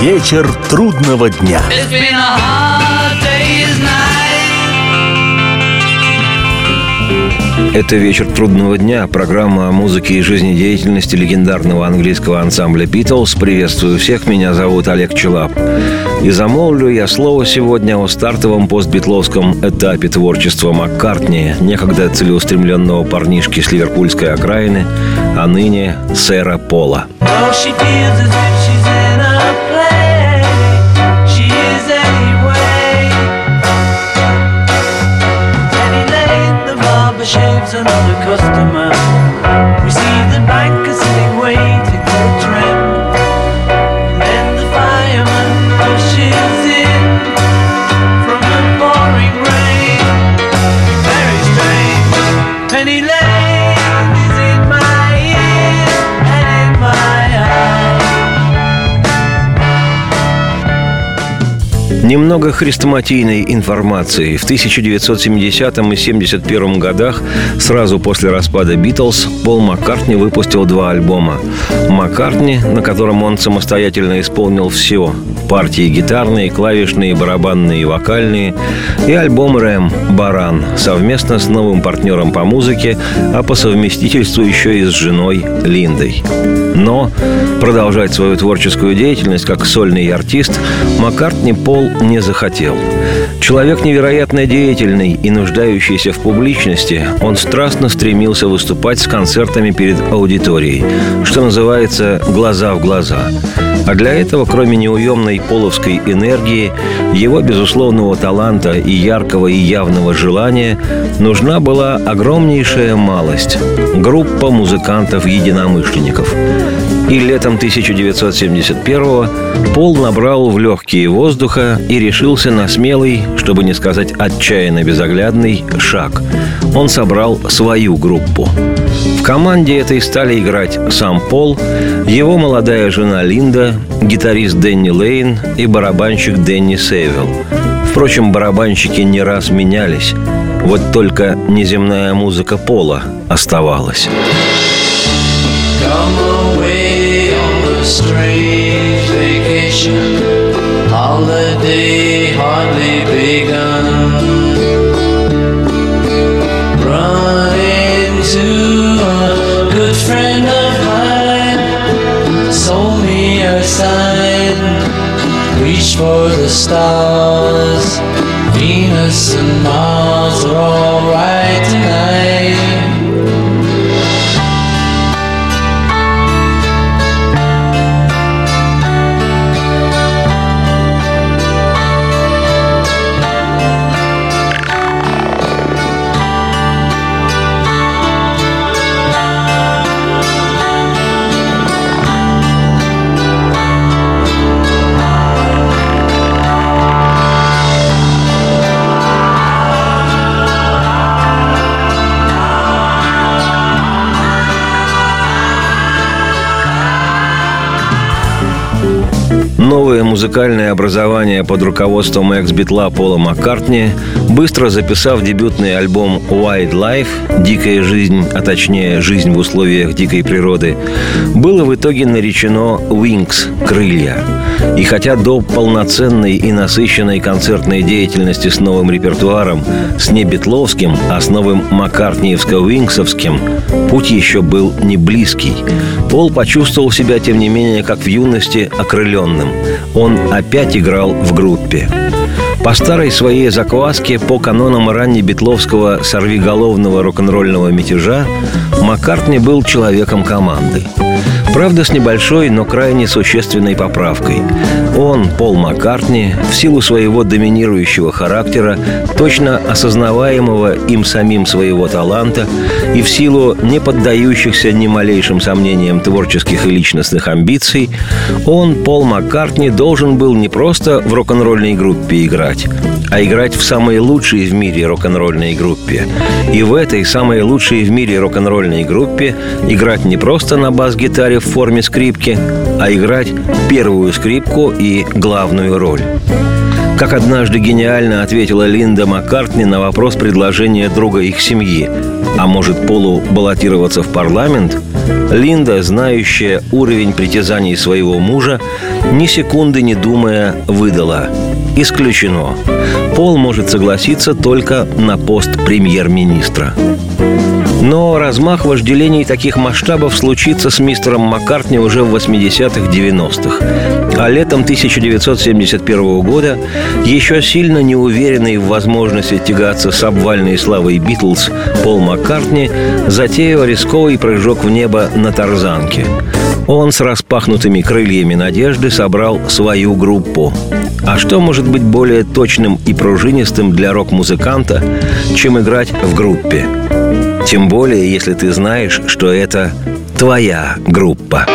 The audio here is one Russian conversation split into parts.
Вечер трудного дня. Это «Вечер трудного дня», программа о музыке и жизнедеятельности легендарного английского ансамбля «Битлз». Приветствую всех, меня зовут Олег Челап. И замолвлю я слово сегодня о стартовом постбитловском этапе творчества Маккартни, некогда целеустремленного парнишки с ливерпульской окраины, а ныне сэра Пола. Shaves another customer. We see the banker Немного хрестоматийной информации. В 1970 и 71 годах, сразу после распада «Битлз», Пол Маккартни выпустил два альбома. «Маккартни», на котором он самостоятельно исполнил все – партии гитарные, клавишные, барабанные и вокальные, и альбом «Рэм» «Баран» совместно с новым партнером по музыке, а по совместительству еще и с женой Линдой. Но продолжать свою творческую деятельность как сольный артист Маккартни Пол не захотел. Человек невероятно деятельный и нуждающийся в публичности, он страстно стремился выступать с концертами перед аудиторией, что называется «глаза в глаза». А для этого, кроме неуемной половской энергии, его безусловного таланта и яркого и явного желания, нужна была огромнейшая малость – группа музыкантов-единомышленников. И летом 1971-го Пол набрал в легкие воздуха и решился на смелый, чтобы не сказать отчаянно безоглядный, шаг. Он собрал свою группу. Команде этой стали играть сам Пол, его молодая жена Линда, гитарист Дэнни Лейн и барабанщик Дэнни Сейвилл. Впрочем, барабанщики не раз менялись. Вот только неземная музыка Пола оставалась. Come away on a strange vacation, holiday hardly begun. Into a good friend of mine, sold me a sign, reach for the stars. Venus and Mars are alright tonight. Музыкальное образование под руководством экс-битла Пола Маккартни, быстро записав дебютный альбом «Wild Life» «Дикая жизнь», а точнее «Жизнь в условиях дикой природы», было в итоге наречено «Wings» — «Крылья». И хотя до полноценной и насыщенной концертной деятельности с новым репертуаром, с не битловским, а с новым маккартниевско-вингсовским, путь еще был не близкий. Пол почувствовал себя, тем не менее, как в юности, окрыленным. Он опять играл в группе. По старой своей закваске, по канонам раннебитловского сорвиголовного рок-н-ролльного мятежа, Маккартни был человеком команды. Правда, с небольшой, но крайне существенной поправкой. Он, Пол Маккартни, в силу своего доминирующего характера, точно осознаваемого им самим своего таланта и в силу не поддающихся ни малейшим сомнениям творческих и личностных амбиций, он, Пол Маккартни, должен был не просто в рок-н-ролльной группе играть, а играть в самой лучшей в мире рок-н-ролльной группе. И в этой самой лучшей в мире рок-н-ролльной группе играть не просто на бас-гитаре в форме скрипки, а играть первую скрипку и главную роль. Как однажды гениально ответила Линда Маккартни на вопрос предложения друга их семьи. А может Полу баллотироваться в парламент? Линда, знающая уровень притязаний своего мужа, ни секунды не думая, выдала «Исключено. Пол может согласиться только на пост премьер-министра». Но размах вожделений таких масштабов случится с мистером Маккартни уже в 80-х, 90-х. А летом 1971 года, еще сильно неуверенный в возможности тягаться с обвальной славой Битлз, Пол Маккартни затеял рисковый прыжок в небо на тарзанке. Он с распахнутыми крыльями надежды собрал свою группу. А что может быть более точным и пружинистым для рок-музыканта, чем играть в группе? Тем более, если ты знаешь, что это твоя группа.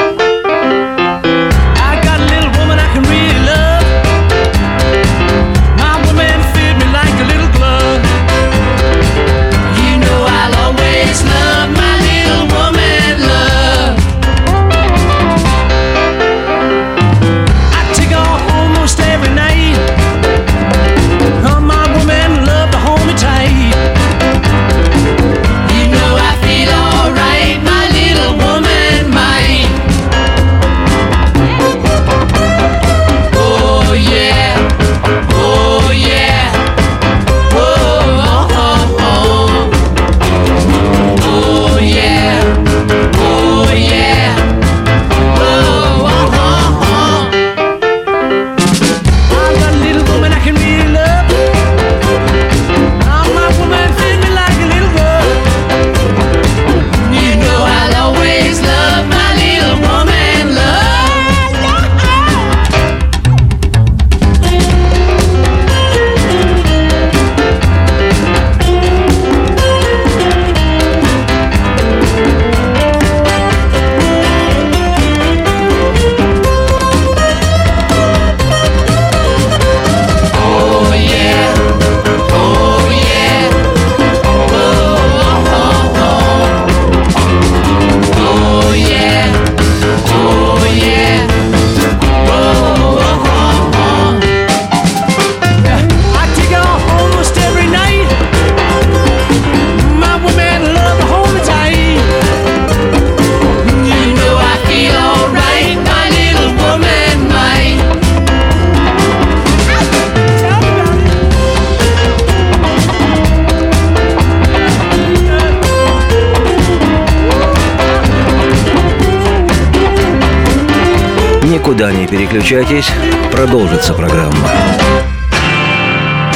Никуда не переключайтесь, продолжится программа.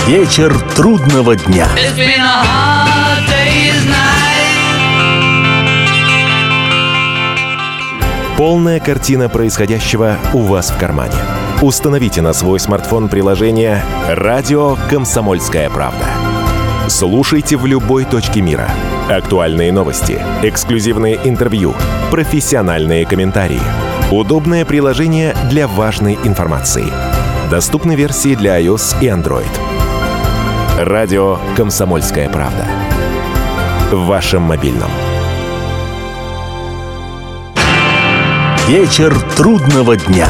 Вечер трудного дня. Полная картина происходящего у вас в кармане. Установите на свой смартфон приложение «Радио Комсомольская правда». Слушайте в любой точке мира. Актуальные новости, эксклюзивные интервью, профессиональные комментарии – Удобное приложение для важной информации. Доступны версии для iOS и Android. Радио «Комсомольская правда». В вашем мобильном. Вечер трудного дня.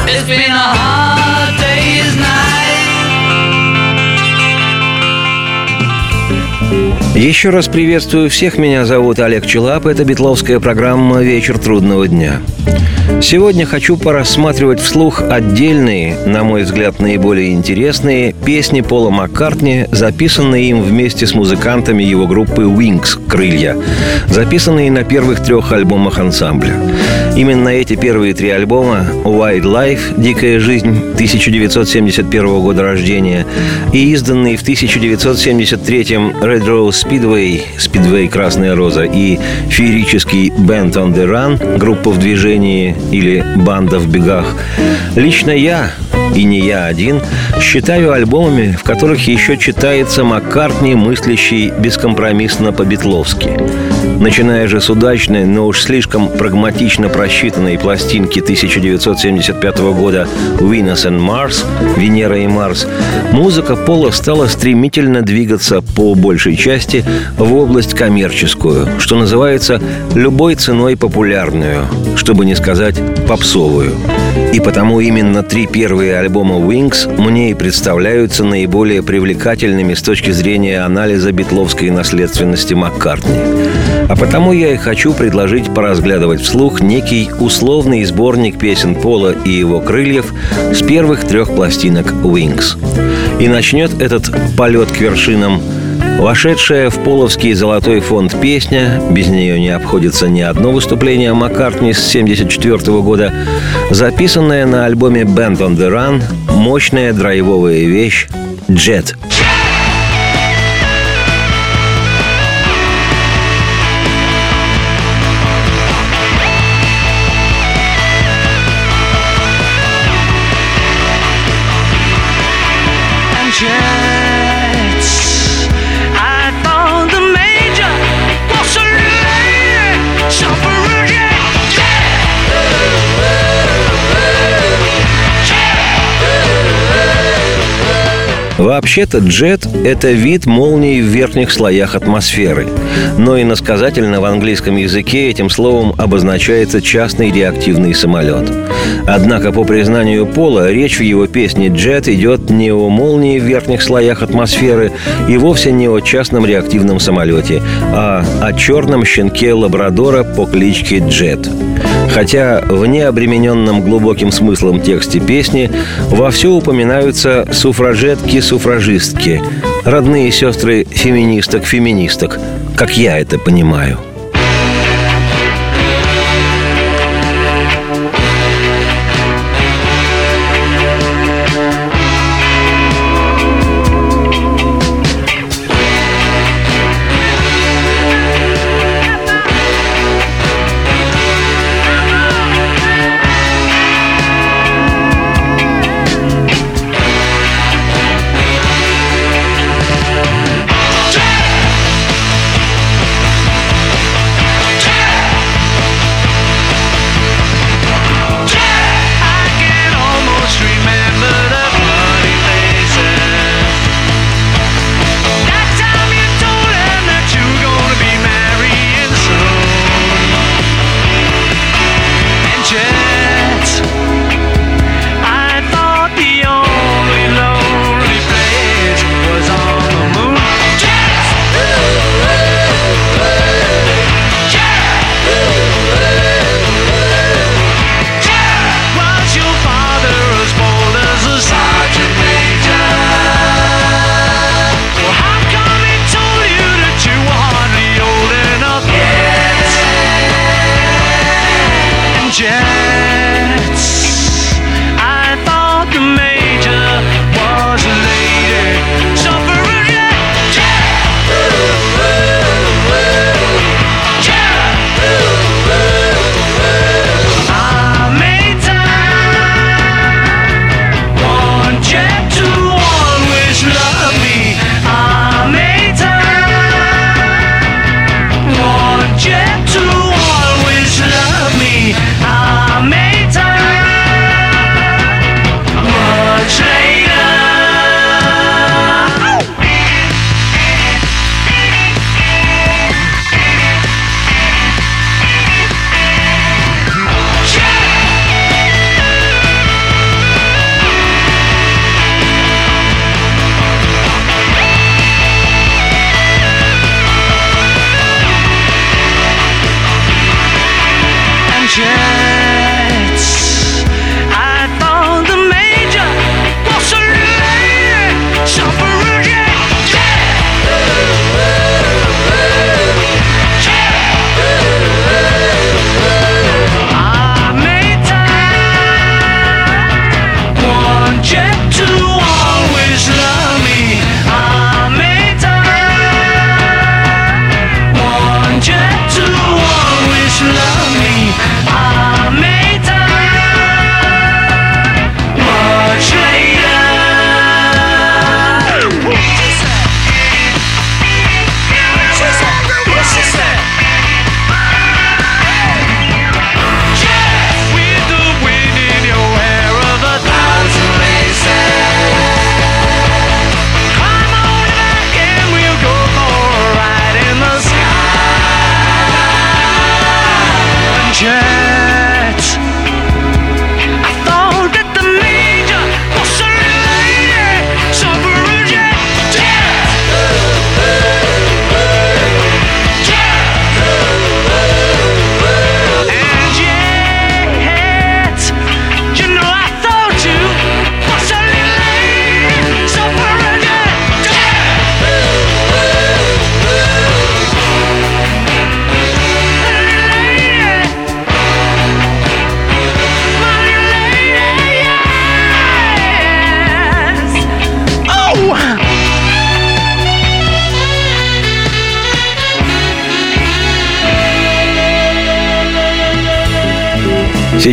Еще раз приветствую всех. Меня зовут Олег Челап. Это битловская программа «Вечер трудного дня». Сегодня хочу порассматривать вслух отдельные, на мой взгляд, наиболее интересные песни Пола Маккартни, записанные им вместе с музыкантами его группы Wings «Крылья», записанные на первых трех альбомах ансамбля. Именно эти первые три альбома «Wild Life» «Дикая жизнь» 1971 года рождения и изданные в 1973-м Red Rose Speedway «Speedway Красная Роза» и феерический «Band on the Run» группа в движении или «Банда в бегах». Лично я, и не я один, считаю альбомами, в которых еще читается Маккартни, мыслящий бескомпромиссно по-битловски. Начиная же с удачной, но уж слишком прагматично просчитанной пластинки 1975 года «Venus and Mars» «Венера и Марс», музыка Пола стала стремительно двигаться по большей части в область коммерческую, что называется любой ценой популярную, чтобы не сказать попсовую. И потому именно три первые альбома Wings мне и представляются наиболее привлекательными с точки зрения анализа битловской наследственности Маккартни. А потому я и хочу предложить поразглядывать вслух некий условный сборник песен Пола и его крыльев с первых трех пластинок Wings. И начнет этот полет к вершинам Вошедшая в Половский золотой фонд песня, без нее не обходится ни одно выступление Маккартни с 1974 года, записанная на альбоме «Band on the Run», мощная драйвовая вещь «Jet». Вообще-то джет – это вид молнии в верхних слоях атмосферы. Но иносказательно в английском языке этим словом обозначается частный реактивный самолет. Однако, по признанию Пола, речь в его песне «Джет» идет не о молнии в верхних слоях атмосферы и вовсе не о частном реактивном самолете, а о черном щенке лабрадора по кличке Джет. Хотя в необремененном глубоким смыслом тексте песни вовсю упоминаются суфражетки-суфражистки, родные сестры феминисток-феминисток, как я это понимаю –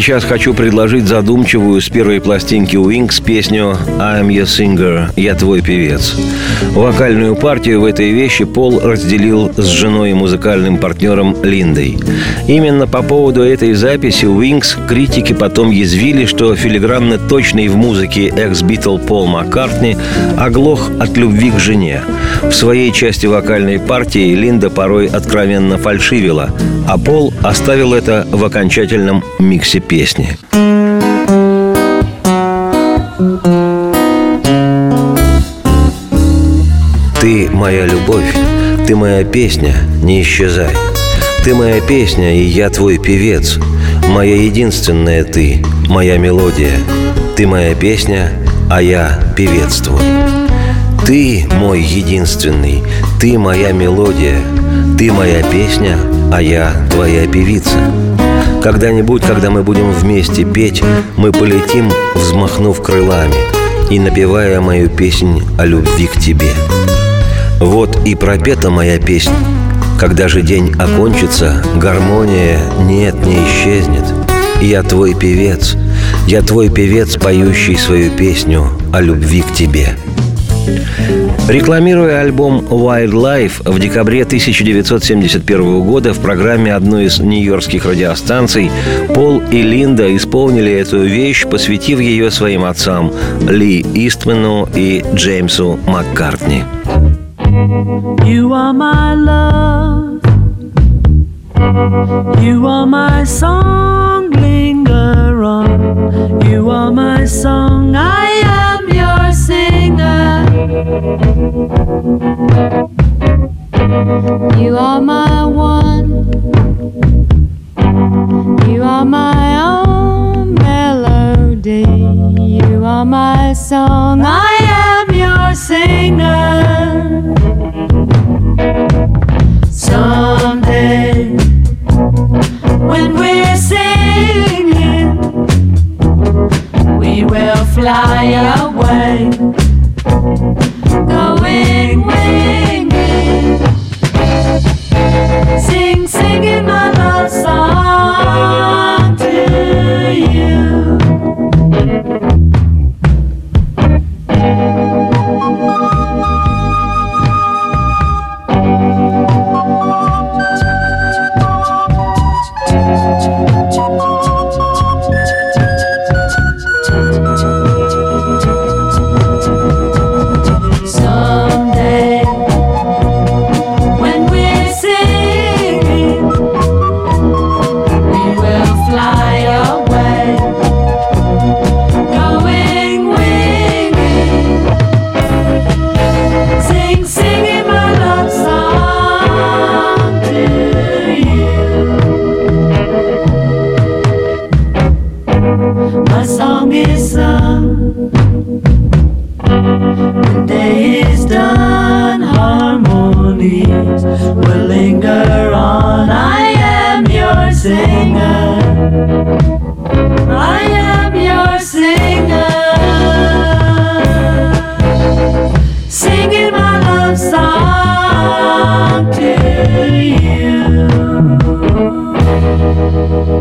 Сейчас хочу предложить задумчивую с первой пластинки Wings песню «I'm your singer» – «Я твой певец». Вокальную партию в этой вещи Пол разделил с женой и музыкальным партнером Линдой. Именно по поводу этой записи Wings критики потом язвили, что филигранно точный в музыке экс-битл Пол Маккартни оглох от любви к жене. В своей части вокальной партии Линда порой откровенно фальшивила, а Пол оставил это в окончательном миксе песни. Ты моя любовь, ты моя песня, не исчезай. Ты моя песня, и я твой певец. Моя единственная ты, моя мелодия. Ты моя песня, а я певец твой. Ты мой единственный, ты моя мелодия, ты моя песня, а я твоя певица. Когда-нибудь, когда мы будем вместе петь, мы полетим, взмахнув крылами и напевая мою песнь о любви к тебе. Вот и пропета моя песня. Когда же день окончится, гармония нет, не исчезнет. Я твой певец, я твой певец, поющий свою песню о любви к тебе. Рекламируя альбом Wildlife в декабре 1971 года в программе одной из нью-йоркских радиостанций Пол и Линда исполнили эту вещь, посвятив ее своим отцам Ли Истмену и Джеймсу Маккартни. You are my love. You are my song, linger on. You are my song, I am your singer. You are my one. You are my own melody. You are my song, I am your singer.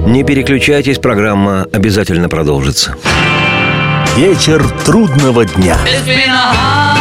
Не переключайтесь, программа обязательно продолжится. Вечер трудного дня. It's been a hard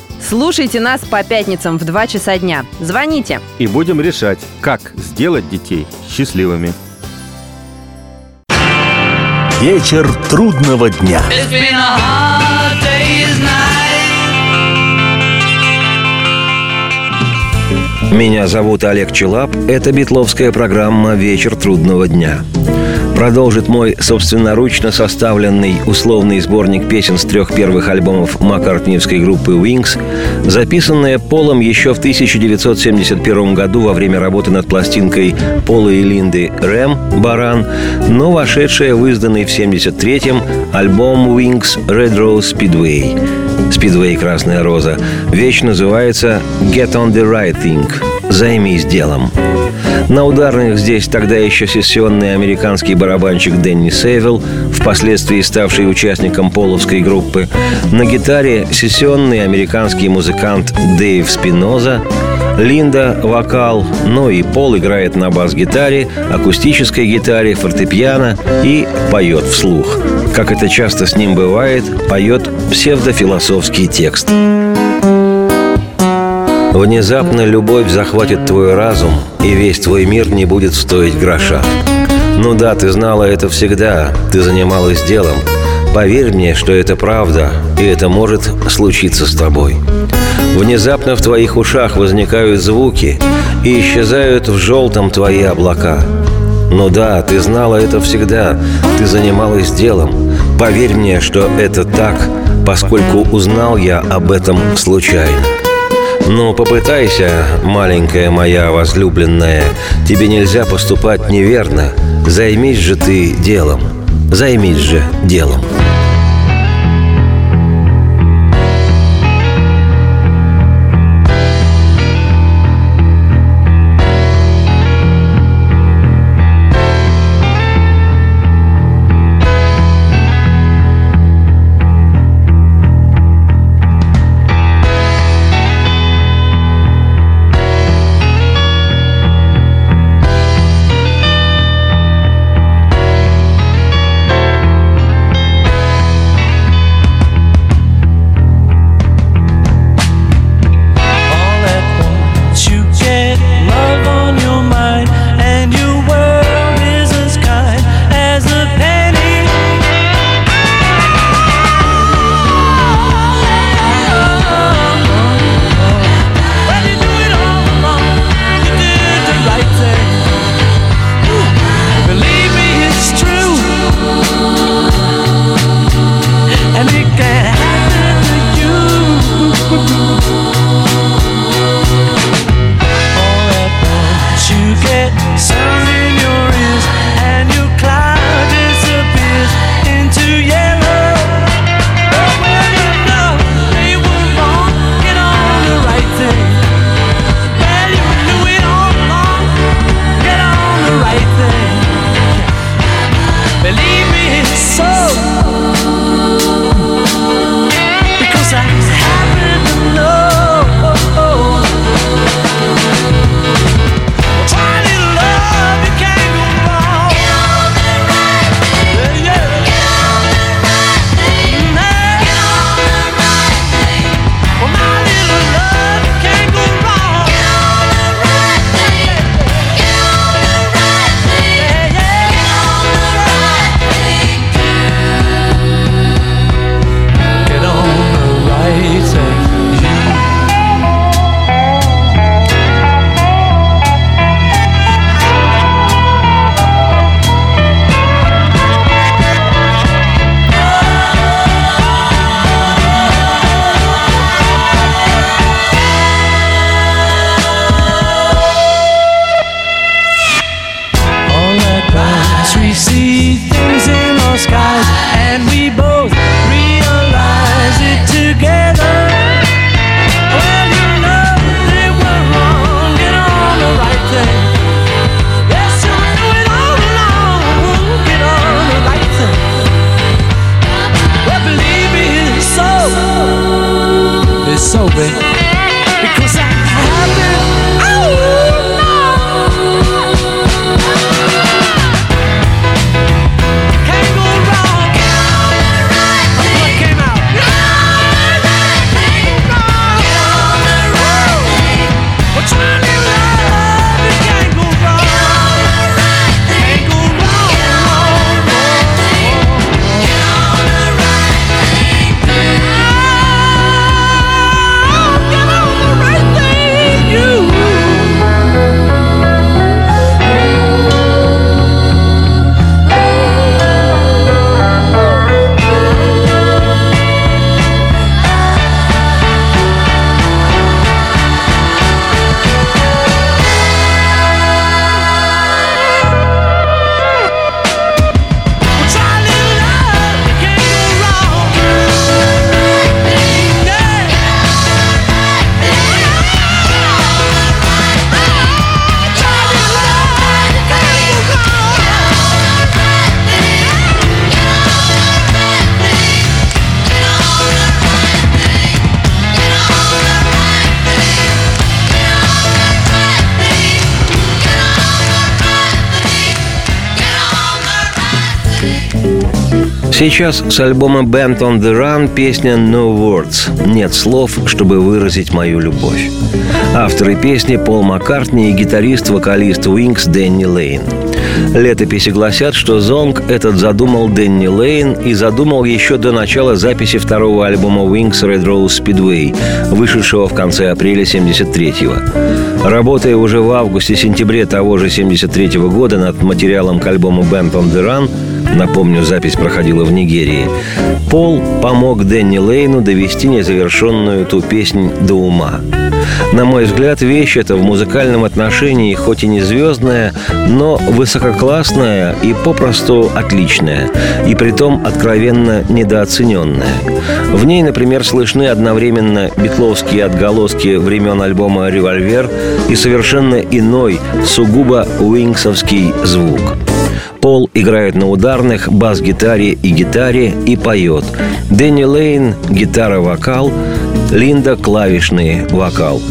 Слушайте нас по пятницам в 2 часа дня. Звоните. И будем решать, как сделать детей счастливыми. Вечер трудного дня. It's been a hard day's night. Меня зовут Олег Челап. Это битловская программа «Вечер трудного дня». Продолжит мой собственноручно составленный условный сборник песен с трех первых альбомов маккартниевской группы Wings, записанная Полом еще в 1971 году во время работы над пластинкой Пола и Линды «Рэм» «Баран», но вошедшая в изданный в 1973-м альбом Wings Red Rose Speedway. Speedway «Красная роза». Вещь называется «Get on the right thing» – «Займись делом». На ударных здесь тогда еще сессионный американский барабанщик Дэнни Сейвилл, впоследствии ставший участником половской группы. На гитаре сессионный американский музыкант Дэйв Спиноза, Линда – вокал, ну и Пол играет на бас-гитаре, акустической гитаре, фортепиано и поет вслух. Как это часто с ним бывает, поет псевдофилософский текст. Внезапно любовь захватит твой разум, и весь твой мир не будет стоить гроша. Ну да, ты знала это всегда, ты занималась делом. Поверь мне, что это правда, и это может случиться с тобой. Внезапно в твоих ушах возникают звуки, и исчезают в желтом твои облака. Ну да, ты знала это всегда, ты занималась делом. Поверь мне, что это так, поскольку узнал я об этом случайно. Ну, попытайся, маленькая моя возлюбленная, тебе нельзя поступать неверно. Займись же ты делом. Займись же делом. Сейчас с альбома Band on the Run песня No Words – «Нет слов, чтобы выразить мою любовь». Авторы песни Пол Маккартни и гитарист-вокалист Wings Дэнни Лейн. Летописи гласят, что Зонг этот задумал Дэнни Лейн и задумал еще до начала записи второго альбома Wings Red Rose Speedway, вышедшего в конце апреля 73-го. Работая уже в августе-сентябре того же 73 -го года над материалом к альбому Band on the Run, напомню, запись проходила в Нигерии, Пол помог Дэнни Лейну довести незавершенную ту песнь до ума. На мой взгляд, вещь эта в музыкальном отношении хоть и не звездная, но высококлассная и попросту отличная, и притом откровенно недооцененная. В ней, например, слышны одновременно битловские отголоски времен альбома «Револьвер» и совершенно иной, сугубо уингсовский звук. Пол играет на ударных, бас-гитаре и гитаре и поет. Дэнни Лейн – гитара-вокал, Линда – клавишный вокал.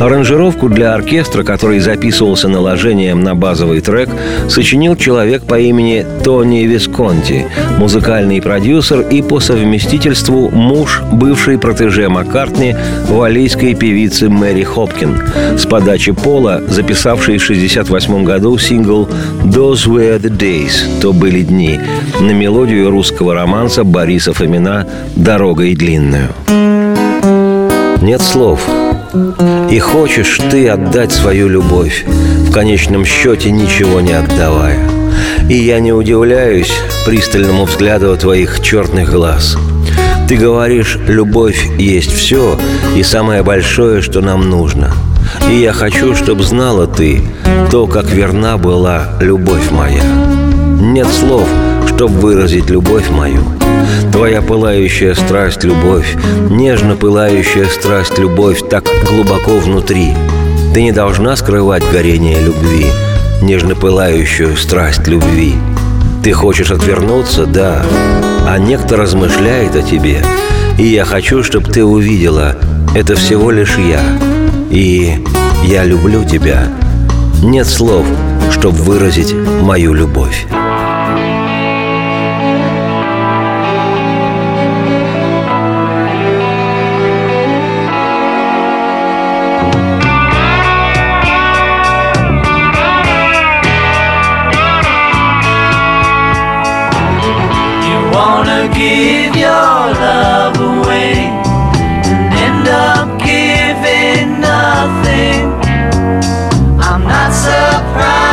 Аранжировку для оркестра, который записывался наложением на базовый трек, сочинил человек по имени Тони Висконти, музыкальный продюсер и по совместительству муж бывшей протеже Маккартни, валийской певицы Мэри Хопкин, с подачи Пола, записавшей в 1968 году сингл «Those Were the Days» – «То были дни» на мелодию русского романса Бориса Фомина «Дорога и длинную». Нет слов. И хочешь ты отдать свою любовь, в конечном счете ничего не отдавая. И я не удивляюсь пристальному взгляду твоих черных глаз. Ты говоришь, любовь есть все и самое большое, что нам нужно. И я хочу, чтобы знала ты то, как верна была любовь моя. Нет слов, чтобы выразить любовь мою – Твоя пылающая страсть, любовь, нежно пылающая страсть, любовь так глубоко внутри. Ты не должна скрывать горение любви, нежно пылающую страсть любви. Ты хочешь отвернуться, да, а некто размышляет о тебе. И я хочу, чтобы ты увидела, это всего лишь я. И я люблю тебя. Нет слов, чтобы выразить мою любовь. Give your love away and end up giving nothing. I'm not surprised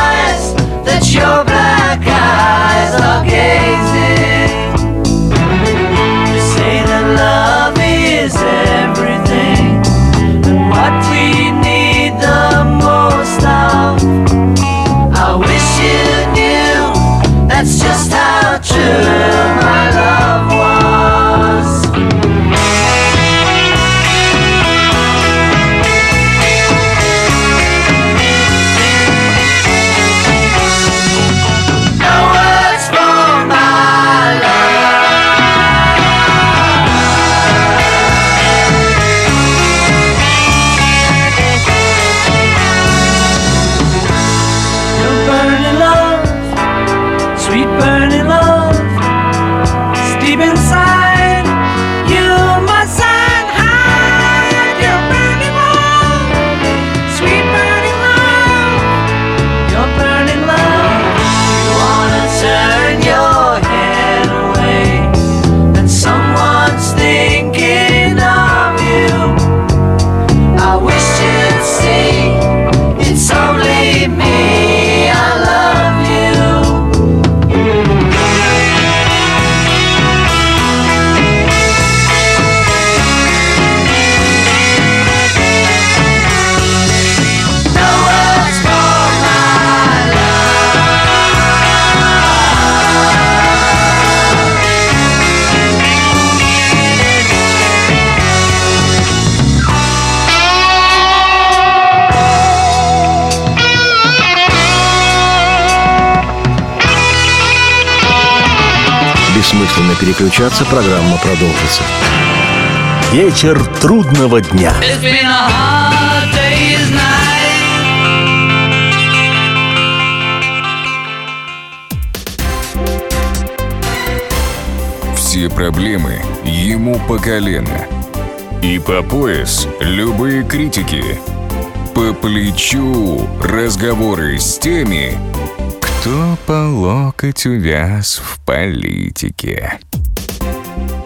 переключаться, программа продолжится. Вечер трудного дня. Все проблемы ему по колено. И по пояс любые критики. По плечу разговоры с теми, кто по локоть увяз в политике.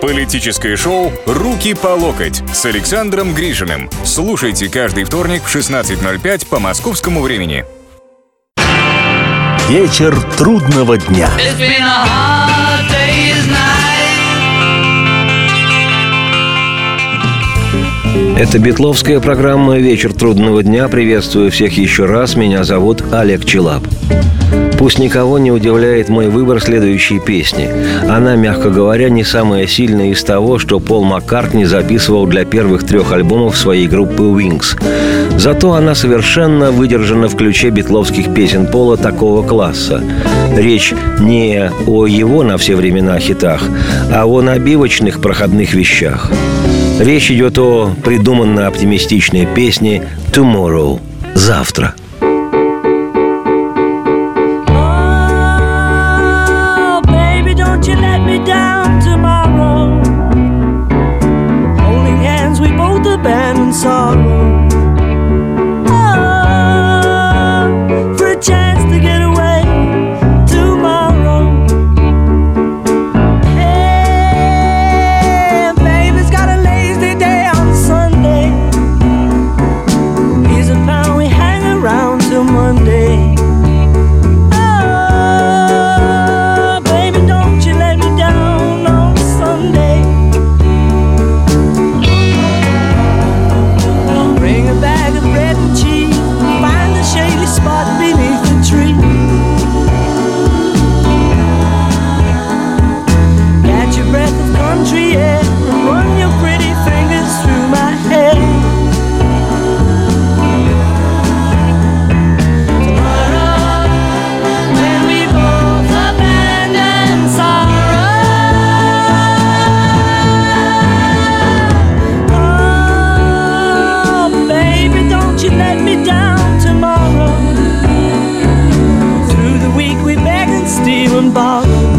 Политическое шоу «Руки по локоть» с Александром Грижиным. Слушайте каждый вторник в 16.05 по московскому времени. Вечер трудного дня. It's been a hard day's night. Это битловская программа «Вечер трудного дня». Приветствую всех еще раз. Меня зовут Олег Челап. Пусть никого не удивляет мой выбор следующей песни. Она, мягко говоря, не самая сильная из того, что Пол Маккартни записывал для первых трех альбомов своей группы Wings. Зато она совершенно выдержана в ключе битловских песен Пола такого класса. Речь не о его на все времена хитах, а о набивочных проходных вещах. Речь идет о придуманно оптимистичной песне «Tomorrow» – «Завтра». steam and bob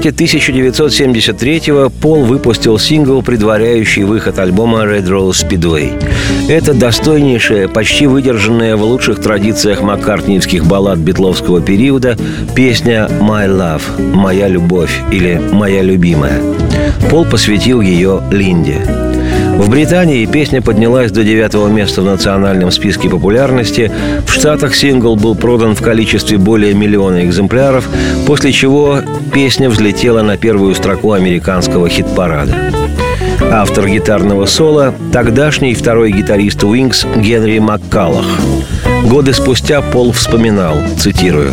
марте 1973-го Пол выпустил сингл, предваряющий выход альбома Red Rose Speedway. Это достойнейшая, почти выдержанная в лучших традициях маккартниевских баллад битловского периода песня «My Love» – «Моя любовь» или «Моя любимая». Пол посвятил ее Линде. В Британии песня поднялась до девятого места в национальном списке популярности. В Штатах сингл был продан в количестве более миллиона экземпляров, после чего песня взлетела на первую строку американского хит-парада. Автор гитарного соло – тогдашний второй гитарист Уинкс Генри Маккаллах. Годы спустя Пол вспоминал, цитирую,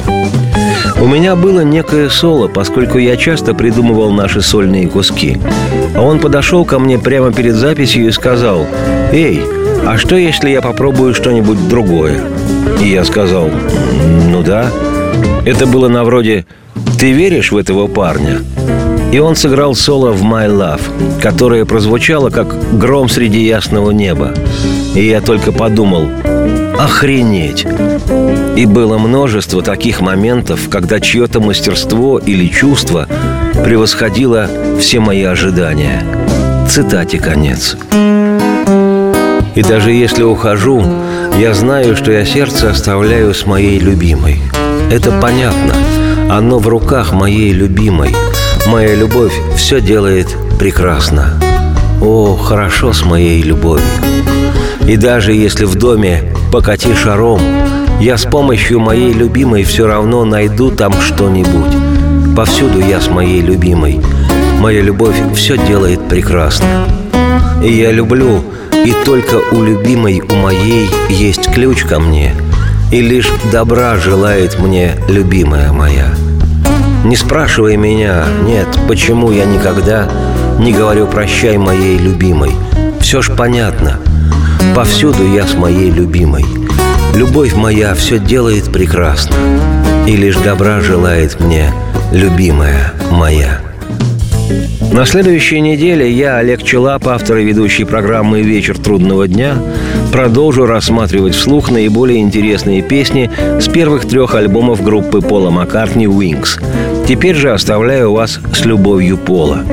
у меня было некое соло, поскольку я часто придумывал наши сольные куски. А он подошел ко мне прямо перед записью и сказал, «Эй, а что, если я попробую что-нибудь другое?» И я сказал, «Ну да». Это было на вроде «Ты веришь в этого парня?» И он сыграл соло в «My Love», которое прозвучало как гром среди ясного неба. И я только подумал, охренеть! И было множество таких моментов, когда чье-то мастерство или чувство превосходило все мои ожидания. Цитате конец. И даже если ухожу, я знаю, что я сердце оставляю с моей любимой. Это понятно. Оно в руках моей любимой. Моя любовь все делает прекрасно. О, хорошо с моей любовью. И даже если в доме покати шаром, я с помощью моей любимой все равно найду там что-нибудь. Повсюду я с моей любимой. Моя любовь все делает прекрасно. И я люблю, и только у любимой, у моей есть ключ ко мне. И лишь добра желает мне любимая моя. Не спрашивай меня, нет, почему я никогда не говорю «прощай моей любимой». Все ж понятно. Повсюду я с моей любимой. Любовь моя все делает прекрасно. И лишь добра желает мне любимая моя. На следующей неделе я, Олег Челап, автор и ведущий программы «Вечер трудного дня», продолжу рассматривать вслух наиболее интересные песни с первых трех альбомов группы Пола Маккартни «Wings». Теперь же оставляю вас с любовью Пола.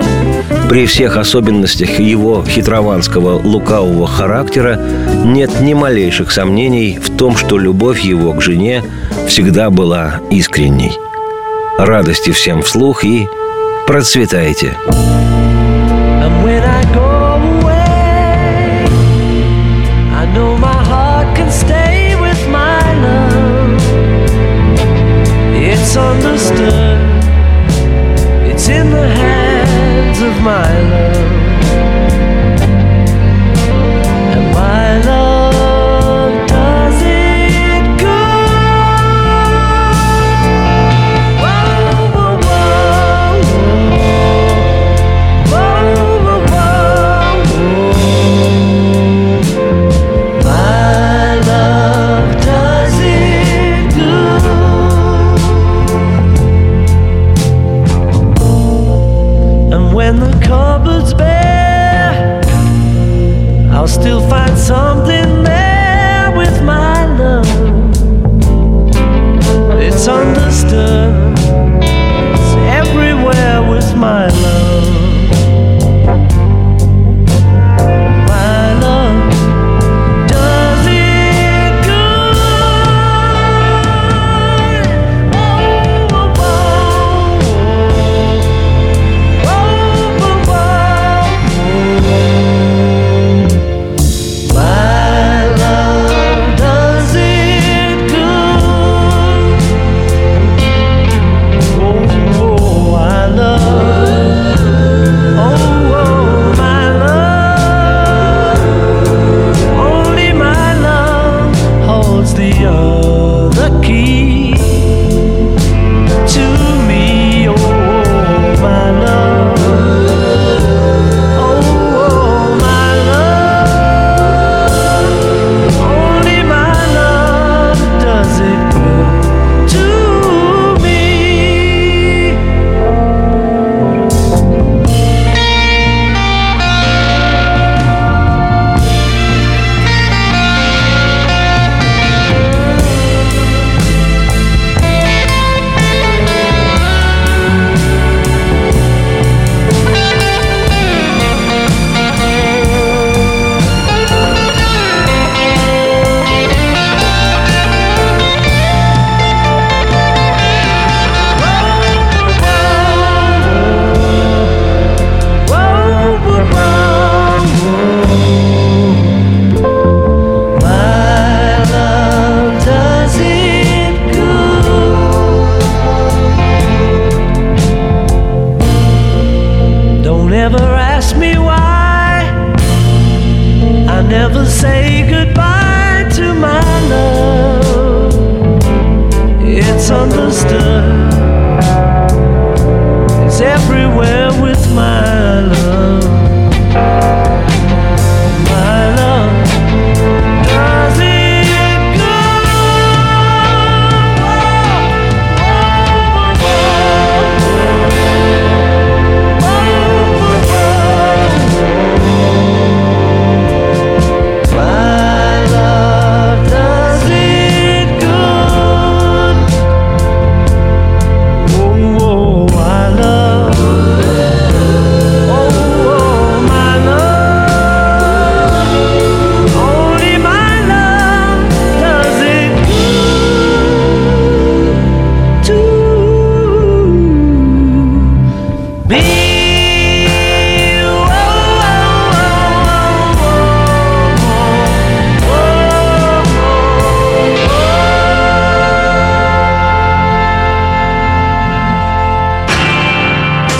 При всех особенностях его хитрованского лукавого характера нет ни малейших сомнений в том, что любовь его к жене всегда была искренней. Радости всем вслух и процветайте! And when I go the hands of my love.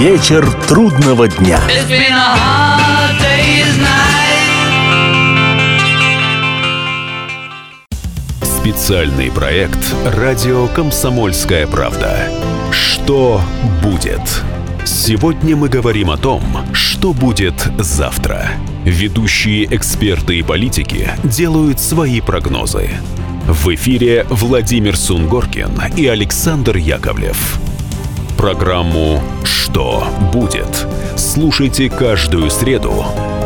Вечер трудного дня. Специальный проект «Радио Комсомольская правда». Что будет? Сегодня мы говорим о том, что будет завтра. Ведущие эксперты и политики делают свои прогнозы. В эфире Владимир Сунгоркин и Александр Яковлев. Программу «Что будет?» слушайте каждую среду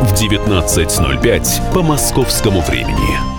в 19.05 по московскому времени.